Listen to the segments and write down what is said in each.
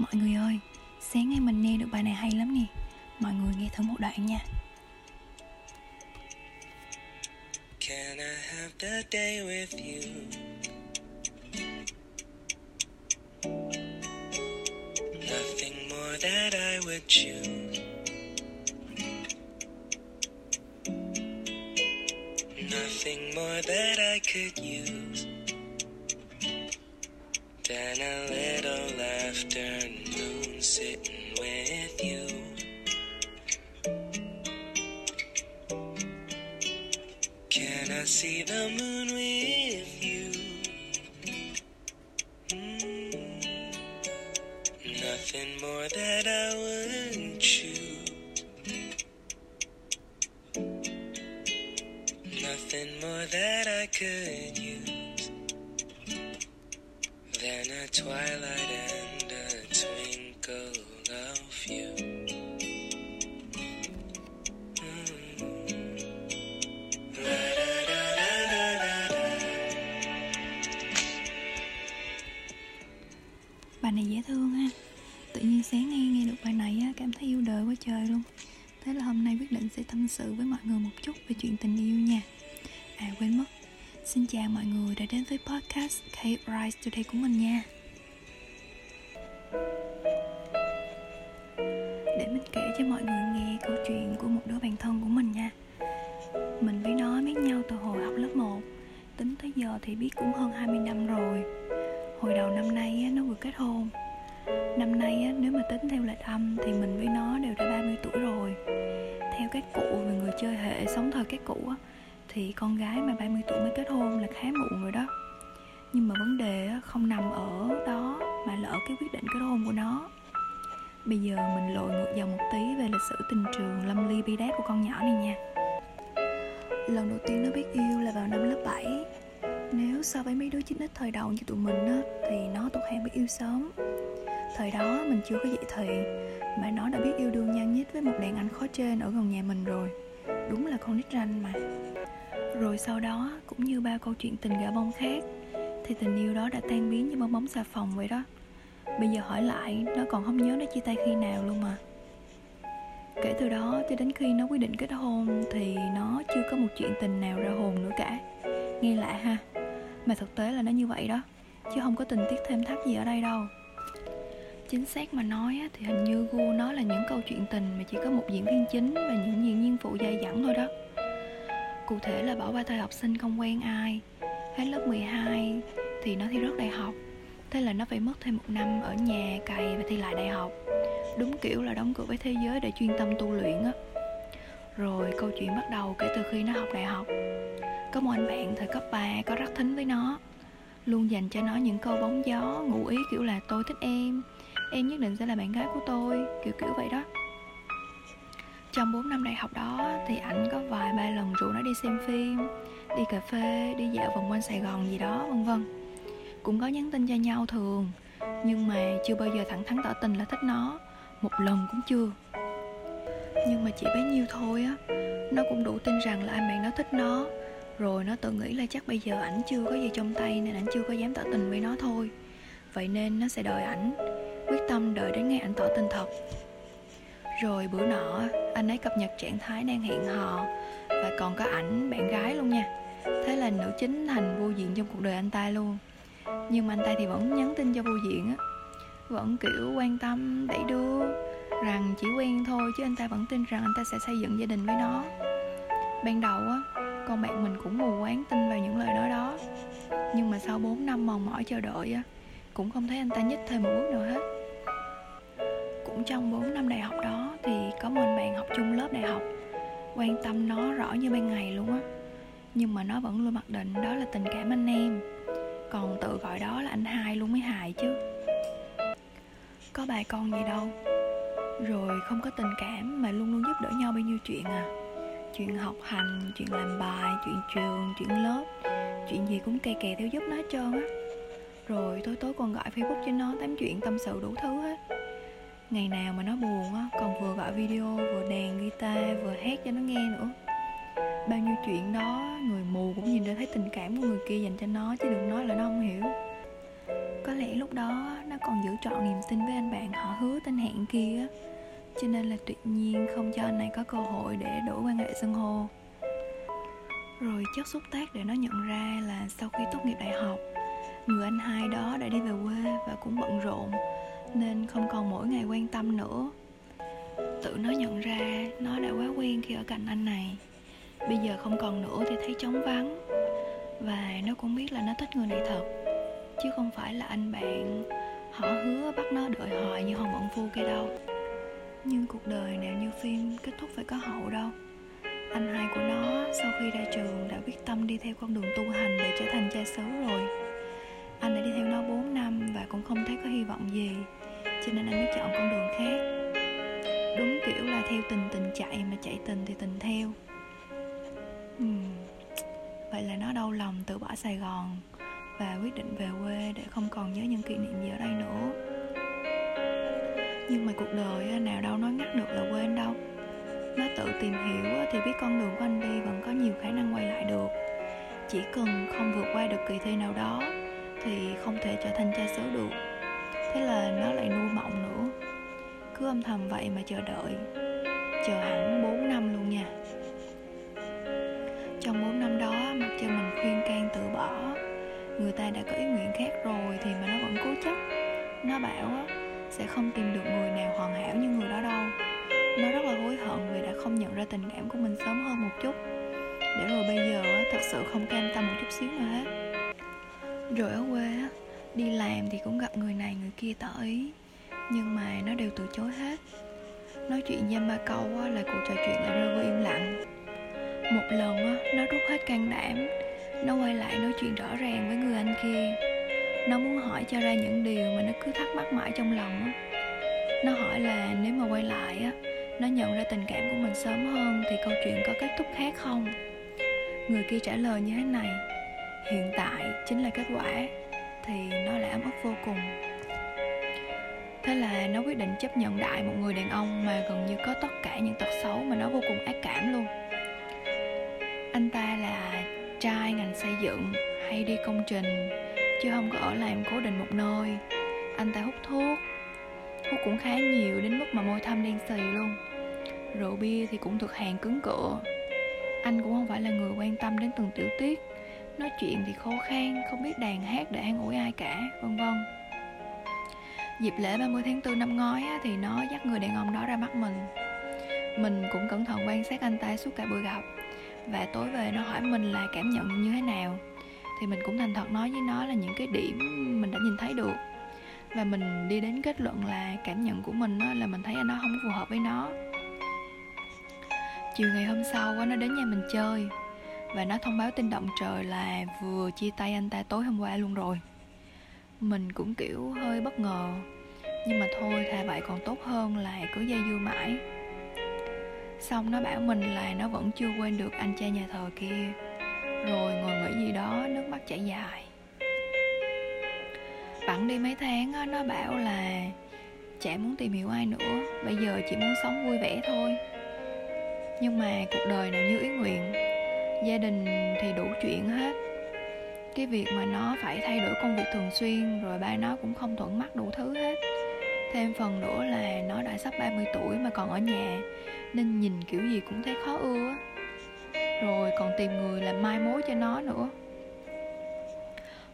Mọi người ơi, sáng nay mình nghe được bài này hay lắm nè. Mọi người nghe thử một đoạn nha. Can I have the day with you? Nothing more that I would choose Nothing more that I could use than a little laughter. Sitting with you. Can I see the moon Xin chào mọi người đã đến với podcast Kate Rise Today của mình nha. Để mình kể cho mọi người nghe câu chuyện của một đứa bạn thân của mình nha. Mình với nó biết nhau từ hồi học lớp 1 Tính tới giờ thì biết cũng hơn 20 năm rồi. Hồi đầu năm nay nó vừa kết hôn. Năm nay nếu mà tính theo lịch âm thì mình với nó đều đã 30 tuổi rồi. Theo các cụ về người chơi hệ sống thời các cụ á, thì con gái mà 30 tuổi mới kết hôn là khá muộn rồi đó. Nhưng mà vấn đề không nằm ở đó mà là ở cái quyết định kết hôn của nó. Bây giờ mình lội ngược dòng một tí về lịch sử tình trường lâm ly bi đát của con nhỏ này nha. Lần đầu tiên nó biết yêu là vào năm lớp 7 Nếu so với mấy đứa chín ít thời đầu như tụi mình á, Thì nó thuộc hàng biết yêu sớm. Thời đó mình chưa có dậy thì, Mà nó đã biết yêu đương nhan nhít với một đàn anh khó trên ở gần nhà mình rồi. Đúng là con nít ranh mà. Rồi sau đó, cũng như bao câu chuyện tình gã bông khác, Thì tình yêu đó đã tan biến như bong bóng xà phòng vậy đó. Bây giờ hỏi lại, nó còn không nhớ nó chia tay khi nào luôn mà. Kể từ đó cho đến khi nó quyết định kết hôn, Thì nó chưa có một chuyện tình nào ra hồn nữa cả. Nghe lạ ha, Mà thực tế là nó như vậy đó, Chứ không có tình tiết thêm thắt gì ở đây đâu. Chính xác mà nói thì hình như gu nó là những câu chuyện tình mà chỉ có một diễn viên chính và những diễn viên phụ dai dẳng thôi đó. Cụ thể là bỏ qua thời học sinh không quen ai. Hết lớp 12 thì nó thi rớt đại học. Thế là nó phải mất thêm một năm ở nhà cày và thi lại đại học. Đúng kiểu là đóng cửa với thế giới để chuyên tâm tu luyện á. Rồi câu chuyện bắt đầu kể từ khi nó học đại học. Có một anh bạn thời cấp 3 có rất thính với nó. Luôn dành cho nó những câu bóng gió, ngụ ý kiểu là tôi thích em Em nhất định sẽ là bạn gái của tôi, kiểu kiểu vậy đó. Trong 4 năm đại học đó thì ảnh có vài ba lần rủ nó đi xem phim Đi cà phê, đi dạo vòng quanh Sài Gòn gì đó vân vân. Cũng có nhắn tin cho nhau thường Nhưng mà chưa bao giờ thẳng thắn tỏ tình là thích nó. Một lần cũng chưa. Nhưng mà chỉ bấy nhiêu thôi á Nó cũng đủ tin rằng là anh bạn nó thích nó. Rồi nó tự nghĩ là chắc bây giờ ảnh chưa có gì trong tay Nên ảnh chưa có dám tỏ tình với nó thôi. Vậy nên nó sẽ đợi ảnh Quyết tâm đợi đến ngày ảnh tỏ tình thật. Rồi bữa nọ Anh ấy cập nhật trạng thái đang hẹn hò Và còn có ảnh bạn gái luôn nha. Thế là nữ chính thành vô diện trong cuộc đời anh ta luôn. Nhưng mà anh ta thì vẫn nhắn tin cho vô diện á. Vẫn kiểu quan tâm, đẩy đưa Rằng chỉ quen thôi Chứ anh ta vẫn tin rằng anh ta sẽ xây dựng gia đình với nó. Ban đầu á Con bạn mình cũng mù quáng tin vào những lời nói đó. Nhưng mà sau 4 năm mòn mỏi chờ đợi á Cũng không thấy anh ta nhích thêm một bước nào hết. Cũng trong 4 năm đại học đó thì có một anh bạn học chung lớp đại học Quan tâm nó rõ như ban ngày luôn á. Nhưng mà nó vẫn luôn mặc định đó là tình cảm anh em. Còn tự gọi đó là anh hai luôn mới hài chứ. Có bài con gì đâu. Rồi không có tình cảm mà luôn luôn giúp đỡ nhau bao nhiêu chuyện à. Chuyện học hành, chuyện làm bài, chuyện trường, chuyện lớp Chuyện gì cũng kè kè theo giúp nó hết trơn á. Rồi tối tối còn gọi Facebook cho nó tám chuyện tâm sự đủ thứ hết. Ngày nào mà nó buồn á Còn vừa gọi video, vừa đàn guitar, vừa hát cho nó nghe nữa. Bao nhiêu chuyện đó Người mù cũng nhìn ra thấy tình cảm của người kia dành cho nó Chứ đừng nói là nó không hiểu. Có lẽ lúc đó nó còn giữ trọn niềm tin với anh bạn họ hứa tên hẹn kia cho nên là tuyệt nhiên không cho anh này có cơ hội để đổi quan hệ xưng hô. Rồi chất xúc tác để nó nhận ra là sau khi tốt nghiệp đại học người anh hai đó đã đi về quê và cũng bận rộn nên không còn mỗi ngày quan tâm nữa. Tự nó nhận ra nó đã quá quen khi ở cạnh anh này. Bây giờ không còn nữa thì thấy trống vắng. Và nó cũng biết là nó thích người này thật. Chứ không phải là anh bạn họ hứa bắt nó đợi hoài như hồng ẩn phu kia đâu. Nhưng cuộc đời nào như phim kết thúc phải có hậu đâu. Anh hai của nó sau khi ra trường đã quyết tâm đi theo con đường tu hành để trở thành cha xứ rồi anh đã đi theo nó 4 năm và cũng không thấy có hy vọng gì. Cho nên anh mới chọn con đường khác. Đúng kiểu là theo tình tình chạy mà chạy tình thì tình theo. Uhm. vậy là nó đau lòng từ bỏ sài gòn và quyết định về quê để không còn nhớ những kỷ niệm gì ở đây nữa. Nhưng mà cuộc đời nào đâu nói ngắt được là quên đâu. Nó tự tìm hiểu thì biết con đường của anh đi vẫn có nhiều khả năng quay lại được. Chỉ cần không vượt qua được kỳ thi nào đó thì không thể trở thành cha xứ được. Thế là nó lại nuôi mộng nữa. Cứ âm thầm vậy mà chờ đợi. Chờ hẳn 4 năm luôn nha. Trong 4 năm đó, mặc cho mình khuyên can từ bỏ, người ta đã có ý nguyện khác rồi thì mà nó vẫn cố chấp. Nó bảo sẽ không tìm được người nào hoàn hảo như người đó đâu. Nó rất là hối hận vì đã không nhận ra tình cảm của mình sớm hơn một chút. Để rồi bây giờ thật sự không cam tâm một chút xíu nào hết rồi ở quê đi làm thì cũng gặp người này người kia tỏ ý. Nhưng mà nó đều từ chối hết. Nói chuyện dăm ba câu là cuộc trò chuyện lại rơi vào im lặng. Một lần nó rút hết can đảm. Nó quay lại nói chuyện rõ ràng với người anh kia. Nó muốn hỏi cho ra những điều mà nó cứ thắc mắc mãi trong lòng nó hỏi là nếu mà quay lại á, nó nhận ra tình cảm của mình sớm hơn thì câu chuyện có kết thúc khác không? Người kia trả lời như thế này hiện tại chính là kết quả, thì nó lại ấm ức vô cùng. Thế là nó quyết định chấp nhận đại một người đàn ông mà gần như có tất cả những tật xấu mà nó vô cùng ác cảm luôn. Anh ta là trai ngành xây dựng, hay đi công trình, chứ không có ở làm cố định một nơi. Anh ta hút thuốc, hút cũng khá nhiều đến mức mà môi thâm đen xì luôn. Rượu bia thì cũng thực hàng cứng cựa anh cũng không phải là người quan tâm đến từng tiểu tiết nói chuyện thì khô khan không biết đàn hát để an ủi ai cả vân vân. Dịp lễ 30 tháng 4 năm ngoái á, thì nó dắt người đàn ông đó ra mắt mình. Mình cũng cẩn thận quan sát anh ta suốt cả buổi gặp và tối về nó hỏi mình là cảm nhận như thế nào. Thì mình cũng thành thật nói với nó là những cái điểm mình đã nhìn thấy được. Và mình đi đến kết luận là cảm nhận của mình là mình thấy anh nó không phù hợp với nó. Chiều ngày hôm sau nó đến nhà mình chơi và nó thông báo tin động trời là vừa chia tay anh ta tối hôm qua luôn rồi. Mình cũng, kiểu, hơi bất ngờ. Nhưng mà thôi, thà vậy còn tốt hơn là cứ dây dưa mãi. Xong nó bảo mình là nó vẫn chưa quên được anh cha nhà thờ kia. Rồi ngồi nghĩ gì đó, nước mắt chảy dài. Bẵng đi mấy tháng nó bảo là chả muốn tìm hiểu ai nữa. Bây giờ chỉ muốn sống vui vẻ thôi. Nhưng mà cuộc đời nào như ý nguyện gia đình thì đủ chuyện hết. Cái việc mà nó phải thay đổi công việc thường xuyên, rồi ba nó cũng không thuận mắt đủ thứ hết. Thêm phần nữa là nó đã sắp 30 tuổi mà còn ở nhà, nên nhìn kiểu gì cũng thấy khó ưa rồi còn tìm người làm mai mối cho nó nữa.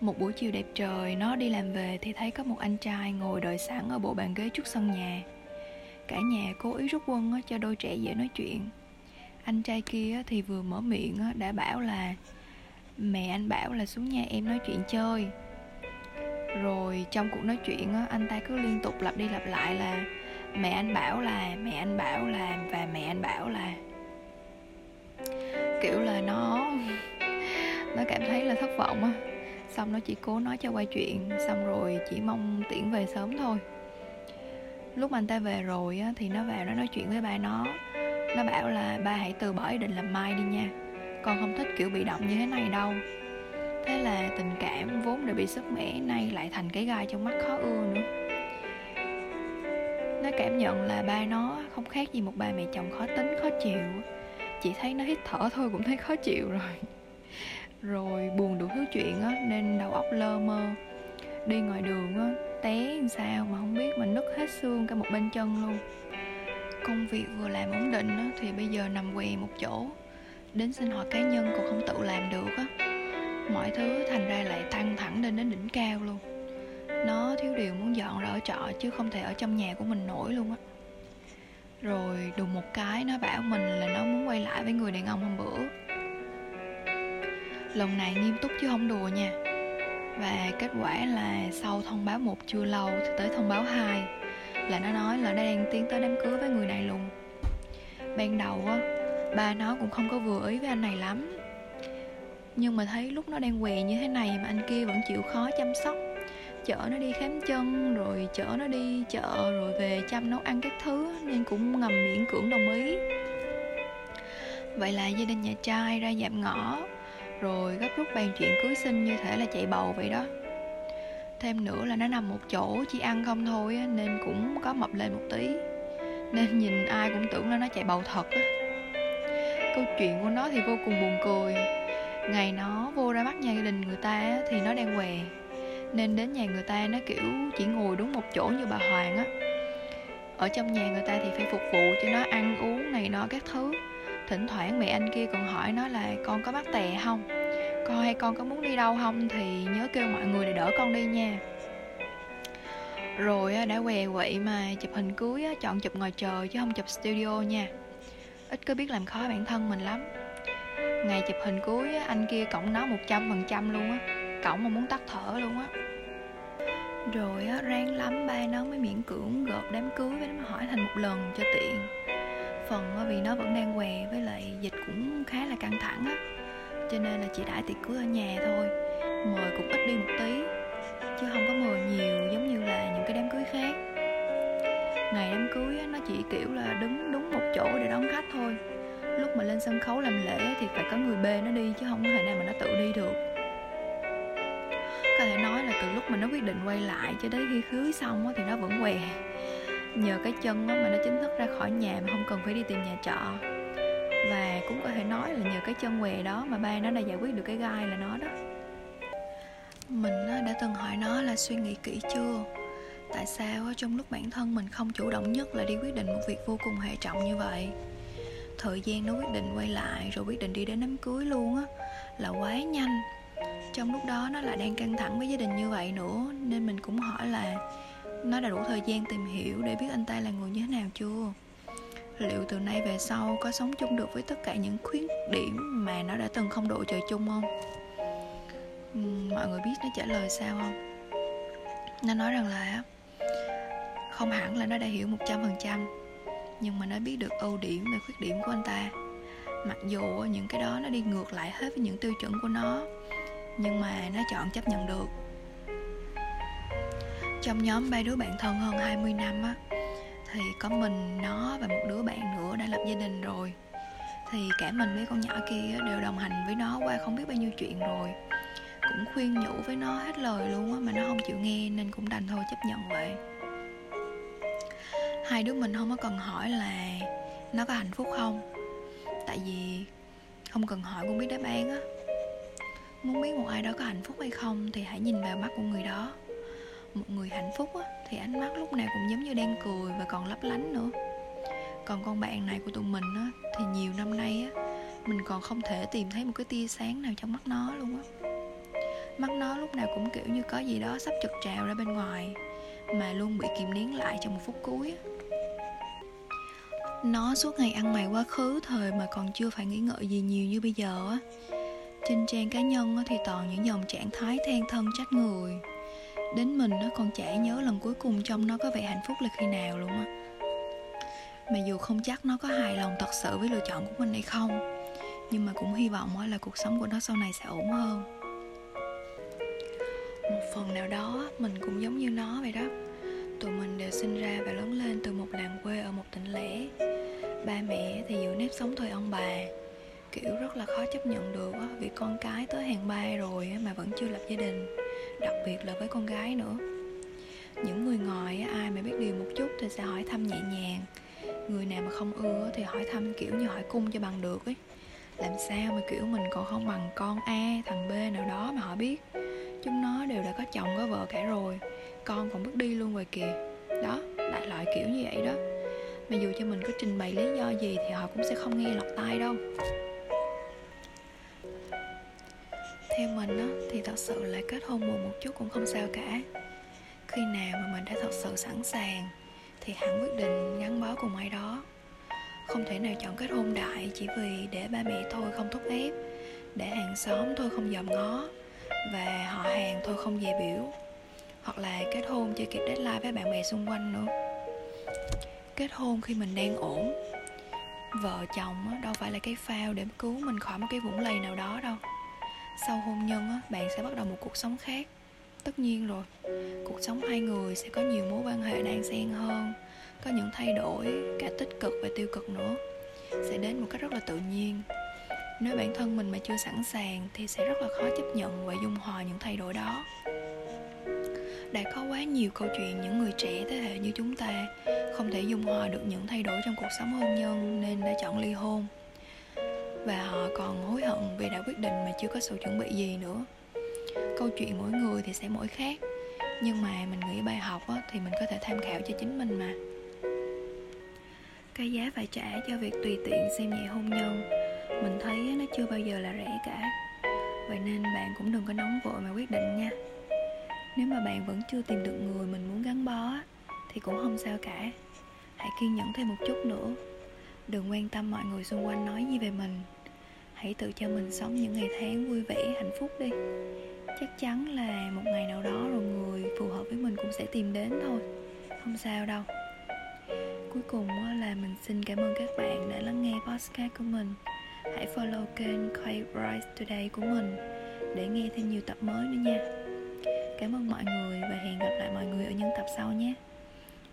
Một buổi chiều đẹp trời, nó đi làm về thì thấy có một anh trai ngồi đợi sẵn ở bộ bàn ghế trước sân nhà. Cả nhà cố ý rút quân cho đôi trẻ dễ nói chuyện anh trai kia thì vừa mở miệng đã bảo là mẹ anh bảo là xuống nhà em nói chuyện chơi. Rồi trong cuộc nói chuyện anh ta cứ liên tục lặp đi lặp lại là mẹ anh bảo là mẹ anh bảo là và mẹ anh bảo là. Kiểu là nó nó cảm thấy là thất vọng á. Xong nó chỉ cố nói cho quay chuyện xong rồi chỉ mong tiễn về sớm thôi. Lúc anh ta về rồi á, thì nó vào nó nói chuyện với ba nó nó bảo là, ba hãy từ bỏ ý định làm mai đi nha. Con không thích kiểu bị động như thế này đâu. Thế là tình cảm vốn đã bị sức mẻ nay lại thành cái gai trong mắt khó ưa nữa. Nó cảm nhận là ba nó không khác gì một bà mẹ chồng khó tính, khó chịu. Chỉ thấy nó hít thở thôi cũng thấy khó chịu rồi. Rồi buồn đủ thứ chuyện á, nên đầu óc lơ mơ. Đi ngoài đường á, té làm sao mà không biết mà nứt hết xương cả một bên chân luôn công việc vừa làm ổn định á, thì bây giờ nằm què một chỗ. Đến sinh hoạt cá nhân cũng không tự làm được á. Mọi thứ thành ra lại tăng thẳng lên đến đỉnh cao luôn. Nó thiếu điều muốn dọn ra ở trọ chứ không thể ở trong nhà của mình nổi luôn á. Rồi đùng một cái nó bảo mình là nó muốn quay lại với người đàn ông hôm bữa. Lần này nghiêm túc chứ không đùa nha. Và kết quả là sau thông báo một chưa lâu thì tới thông báo hai là nó nói là nó đang tiến tới đám cưới với người này luôn ban đầu á, ba nó cũng không có vừa ý với anh này lắm. Nhưng mà thấy lúc nó đang què như thế này mà anh kia vẫn chịu khó chăm sóc. Chở nó đi khám chân, rồi chở nó đi chợ, rồi về chăm nấu ăn các thứ, nên cũng ngầm miễn cưỡng đồng ý. Vậy là gia đình nhà trai ra dạm ngõ, rồi gấp rút bàn chuyện cưới sinh như thể là chạy bầu vậy đó thêm nữa là nó nằm một chỗ, chỉ ăn không thôi nên cũng có mập lên một tí. Nên nhìn ai cũng tưởng là nó chạy bầu thật á. Câu chuyện của nó thì vô cùng buồn cười. Ngày nó vô ra mắt nhà gia đình người ta thì nó đang què. Nên đến nhà người ta nó kiểu chỉ ngồi đúng một chỗ như bà hoàng á. Ở trong nhà người ta thì phải phục vụ cho nó ăn uống này nọ các thứ. Thỉnh thoảng mẹ anh kia còn hỏi nó là con có mắc tè không? Con hay con có muốn đi đâu không thì nhớ kêu mọi người để đỡ con đi nha. Rồi đã què quậy mà chụp hình cưới chọn chụp ngoài trời chứ không chụp studio nha. Ít có biết làm khó bản thân mình lắm. Ngày chụp hình cưới anh kia cổng nó một trăm phần trăm luôn á. Cổng mà muốn tắt thở luôn á. Rồi á, ráng lắm ba nó mới miễn cưỡng gộp đám cưới với nó hỏi thành một lần cho tiện. Phần vì nó vẫn đang què với lại dịch cũng khá là căng thẳng á cho nên là chị đãi tiệc cưới ở nhà thôi. Mời cũng ít đi một tí, chứ không có mời nhiều giống như là những cái đám cưới khác. Ngày đám cưới nó chỉ kiểu là đứng đúng một chỗ để đón khách thôi. Lúc mà lên sân khấu làm lễ thì phải có người bê nó đi, chứ không có thể nào mà nó tự đi được. Có thể nói là từ lúc mà nó quyết định quay lại cho đến khi cưới xong thì nó vẫn què. Nhờ cái chân mà nó chính thức ra khỏi nhà mà không cần phải đi tìm nhà trọ và cũng có thể nói là nhờ cái chân què đó mà ba nó đã giải quyết được cái gai là nó đó. Mình đã từng hỏi nó là suy nghĩ kỹ chưa? Tại sao trong lúc bản thân mình không chủ động nhất là đi quyết định một việc vô cùng hệ trọng như vậy? Thời gian nó quyết định quay lại rồi quyết định đi đến đám cưới luôn á, là quá nhanh. Trong lúc đó nó lại đang căng thẳng với gia đình như vậy nữa, nên mình cũng hỏi là nó đã đủ thời gian tìm hiểu để biết anh ta là người như thế nào chưa? Liệu từ nay về sau có sống chung được với tất cả những khuyết điểm mà nó đã từng không độ trời chung không? Mọi người biết nó trả lời sao không? Nó nói rằng là không hẳn là nó đã hiểu một trăm phần trăm, nhưng mà nó biết được ưu điểm và khuyết điểm của anh ta. Mặc dù những cái đó nó đi ngược lại hết với những tiêu chuẩn của nó, nhưng mà nó chọn chấp nhận được. Trong nhóm ba đứa bạn thân hơn 20 năm á thì có mình nó và một đứa bạn nữa đã lập gia đình rồi. Thì cả mình với con nhỏ kia đều đồng hành với nó qua không biết bao nhiêu chuyện rồi. Cũng khuyên nhủ với nó hết lời luôn á mà nó không chịu nghe nên cũng đành thôi chấp nhận vậy. Hai đứa mình không có cần hỏi là nó có hạnh phúc không. Tại vì không cần hỏi cũng biết đáp án á. Muốn biết một ai đó có hạnh phúc hay không thì hãy nhìn vào mắt của người đó một người hạnh phúc á, thì ánh mắt lúc nào cũng giống như đang cười và còn lấp lánh nữa. Còn con bạn này của tụi mình á, thì nhiều năm nay á, mình còn không thể tìm thấy một cái tia sáng nào trong mắt nó luôn á. Mắt nó lúc nào cũng kiểu như có gì đó sắp chật trào ra bên ngoài mà luôn bị kìm nén lại trong một phút cuối á. Nó suốt ngày ăn mày quá khứ thời mà còn chưa phải nghĩ ngợi gì nhiều như bây giờ á. Trên trang cá nhân thì toàn những dòng trạng thái than thân trách người đến mình nó còn chả nhớ lần cuối cùng trong nó có vẻ hạnh phúc là khi nào luôn á. Mà dù không chắc nó có hài lòng thật sự với lựa chọn của mình hay không, nhưng mà cũng hy vọng là cuộc sống của nó sau này sẽ ổn hơn. Một phần nào đó, mình cũng giống như nó vậy đó. Tụi mình đều sinh ra và lớn lên từ một làng quê ở một tỉnh lẻ. Ba mẹ thì giữ nếp sống thời ông bà. Kiểu rất là khó chấp nhận được vì con cái tới hàng ba rồi mà vẫn chưa lập gia đình đặc biệt là với con gái nữa. Những người ngoài ai mà biết điều một chút thì sẽ hỏi thăm nhẹ nhàng. Người nào mà không ưa thì hỏi thăm kiểu như hỏi cung cho bằng được ấy. Làm sao mà kiểu mình còn không bằng con a, thằng b nào đó mà họ biết? Chúng nó đều đã có chồng có vợ cả rồi, con còn bước đi luôn rồi kìa. Đó, đại loại kiểu như vậy đó. Mà dù cho mình có trình bày lý do gì thì họ cũng sẽ không nghe lọt tai đâu theo mình á, thì thật sự là kết hôn muộn một chút cũng không sao cả. Khi nào mà mình đã thật sự sẵn sàng, thì hẳn quyết định gắn bó cùng ai đó. Không thể nào chọn kết hôn đại chỉ vì để ba mẹ thôi không thúc ép, để hàng xóm thôi không dòm ngó, và họ hàng thôi không về biểu, hoặc là kết hôn chưa kịp deadline với bạn bè xung quanh nữa. Kết hôn khi mình đang ổn, vợ chồng đâu phải là cái phao để cứu mình khỏi một cái vũng lầy nào đó đâu sau hôn nhân á, bạn sẽ bắt đầu một cuộc sống khác. Tất nhiên rồi, cuộc sống hai người sẽ có nhiều mối quan hệ đan xen hơn, có những thay đổi, cả tích cực và tiêu cực nữa, sẽ đến một cách rất là tự nhiên. Nếu bản thân mình mà chưa sẵn sàng thì sẽ rất là khó chấp nhận và dung hòa những thay đổi đó. Đã có quá nhiều câu chuyện những người trẻ thế hệ như chúng ta không thể dung hòa được những thay đổi trong cuộc sống hôn nhân nên đã chọn ly hôn và họ còn hối hận vì đã quyết định mà chưa có sự chuẩn bị gì nữa. Câu chuyện mỗi người thì sẽ mỗi khác nhưng mà mình nghĩ bài học á, thì mình có thể tham khảo cho chính mình mà. Cái giá phải trả cho việc tùy tiện xem nhẹ hôn nhân mình thấy nó chưa bao giờ là rẻ cả. Vậy nên bạn cũng đừng có nóng vội mà quyết định nha. Nếu mà bạn vẫn chưa tìm được người mình muốn gắn bó thì cũng không sao cả. Hãy kiên nhẫn thêm một chút nữa. Đừng quan tâm mọi người xung quanh nói gì về mình hãy tự cho mình sống những ngày tháng vui vẻ, hạnh phúc đi. Chắc chắn là một ngày nào đó rồi người phù hợp với mình cũng sẽ tìm đến thôi. Không sao đâu. Cuối cùng là mình xin cảm ơn các bạn đã lắng nghe podcast của mình. Hãy follow kênh Quay Rise Today của mình để nghe thêm nhiều tập mới nữa nha. Cảm ơn mọi người và hẹn gặp lại mọi người ở những tập sau nhé.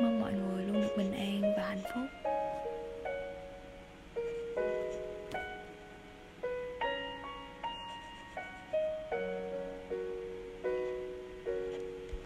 Mong mọi người luôn được bình an và hạnh phúc.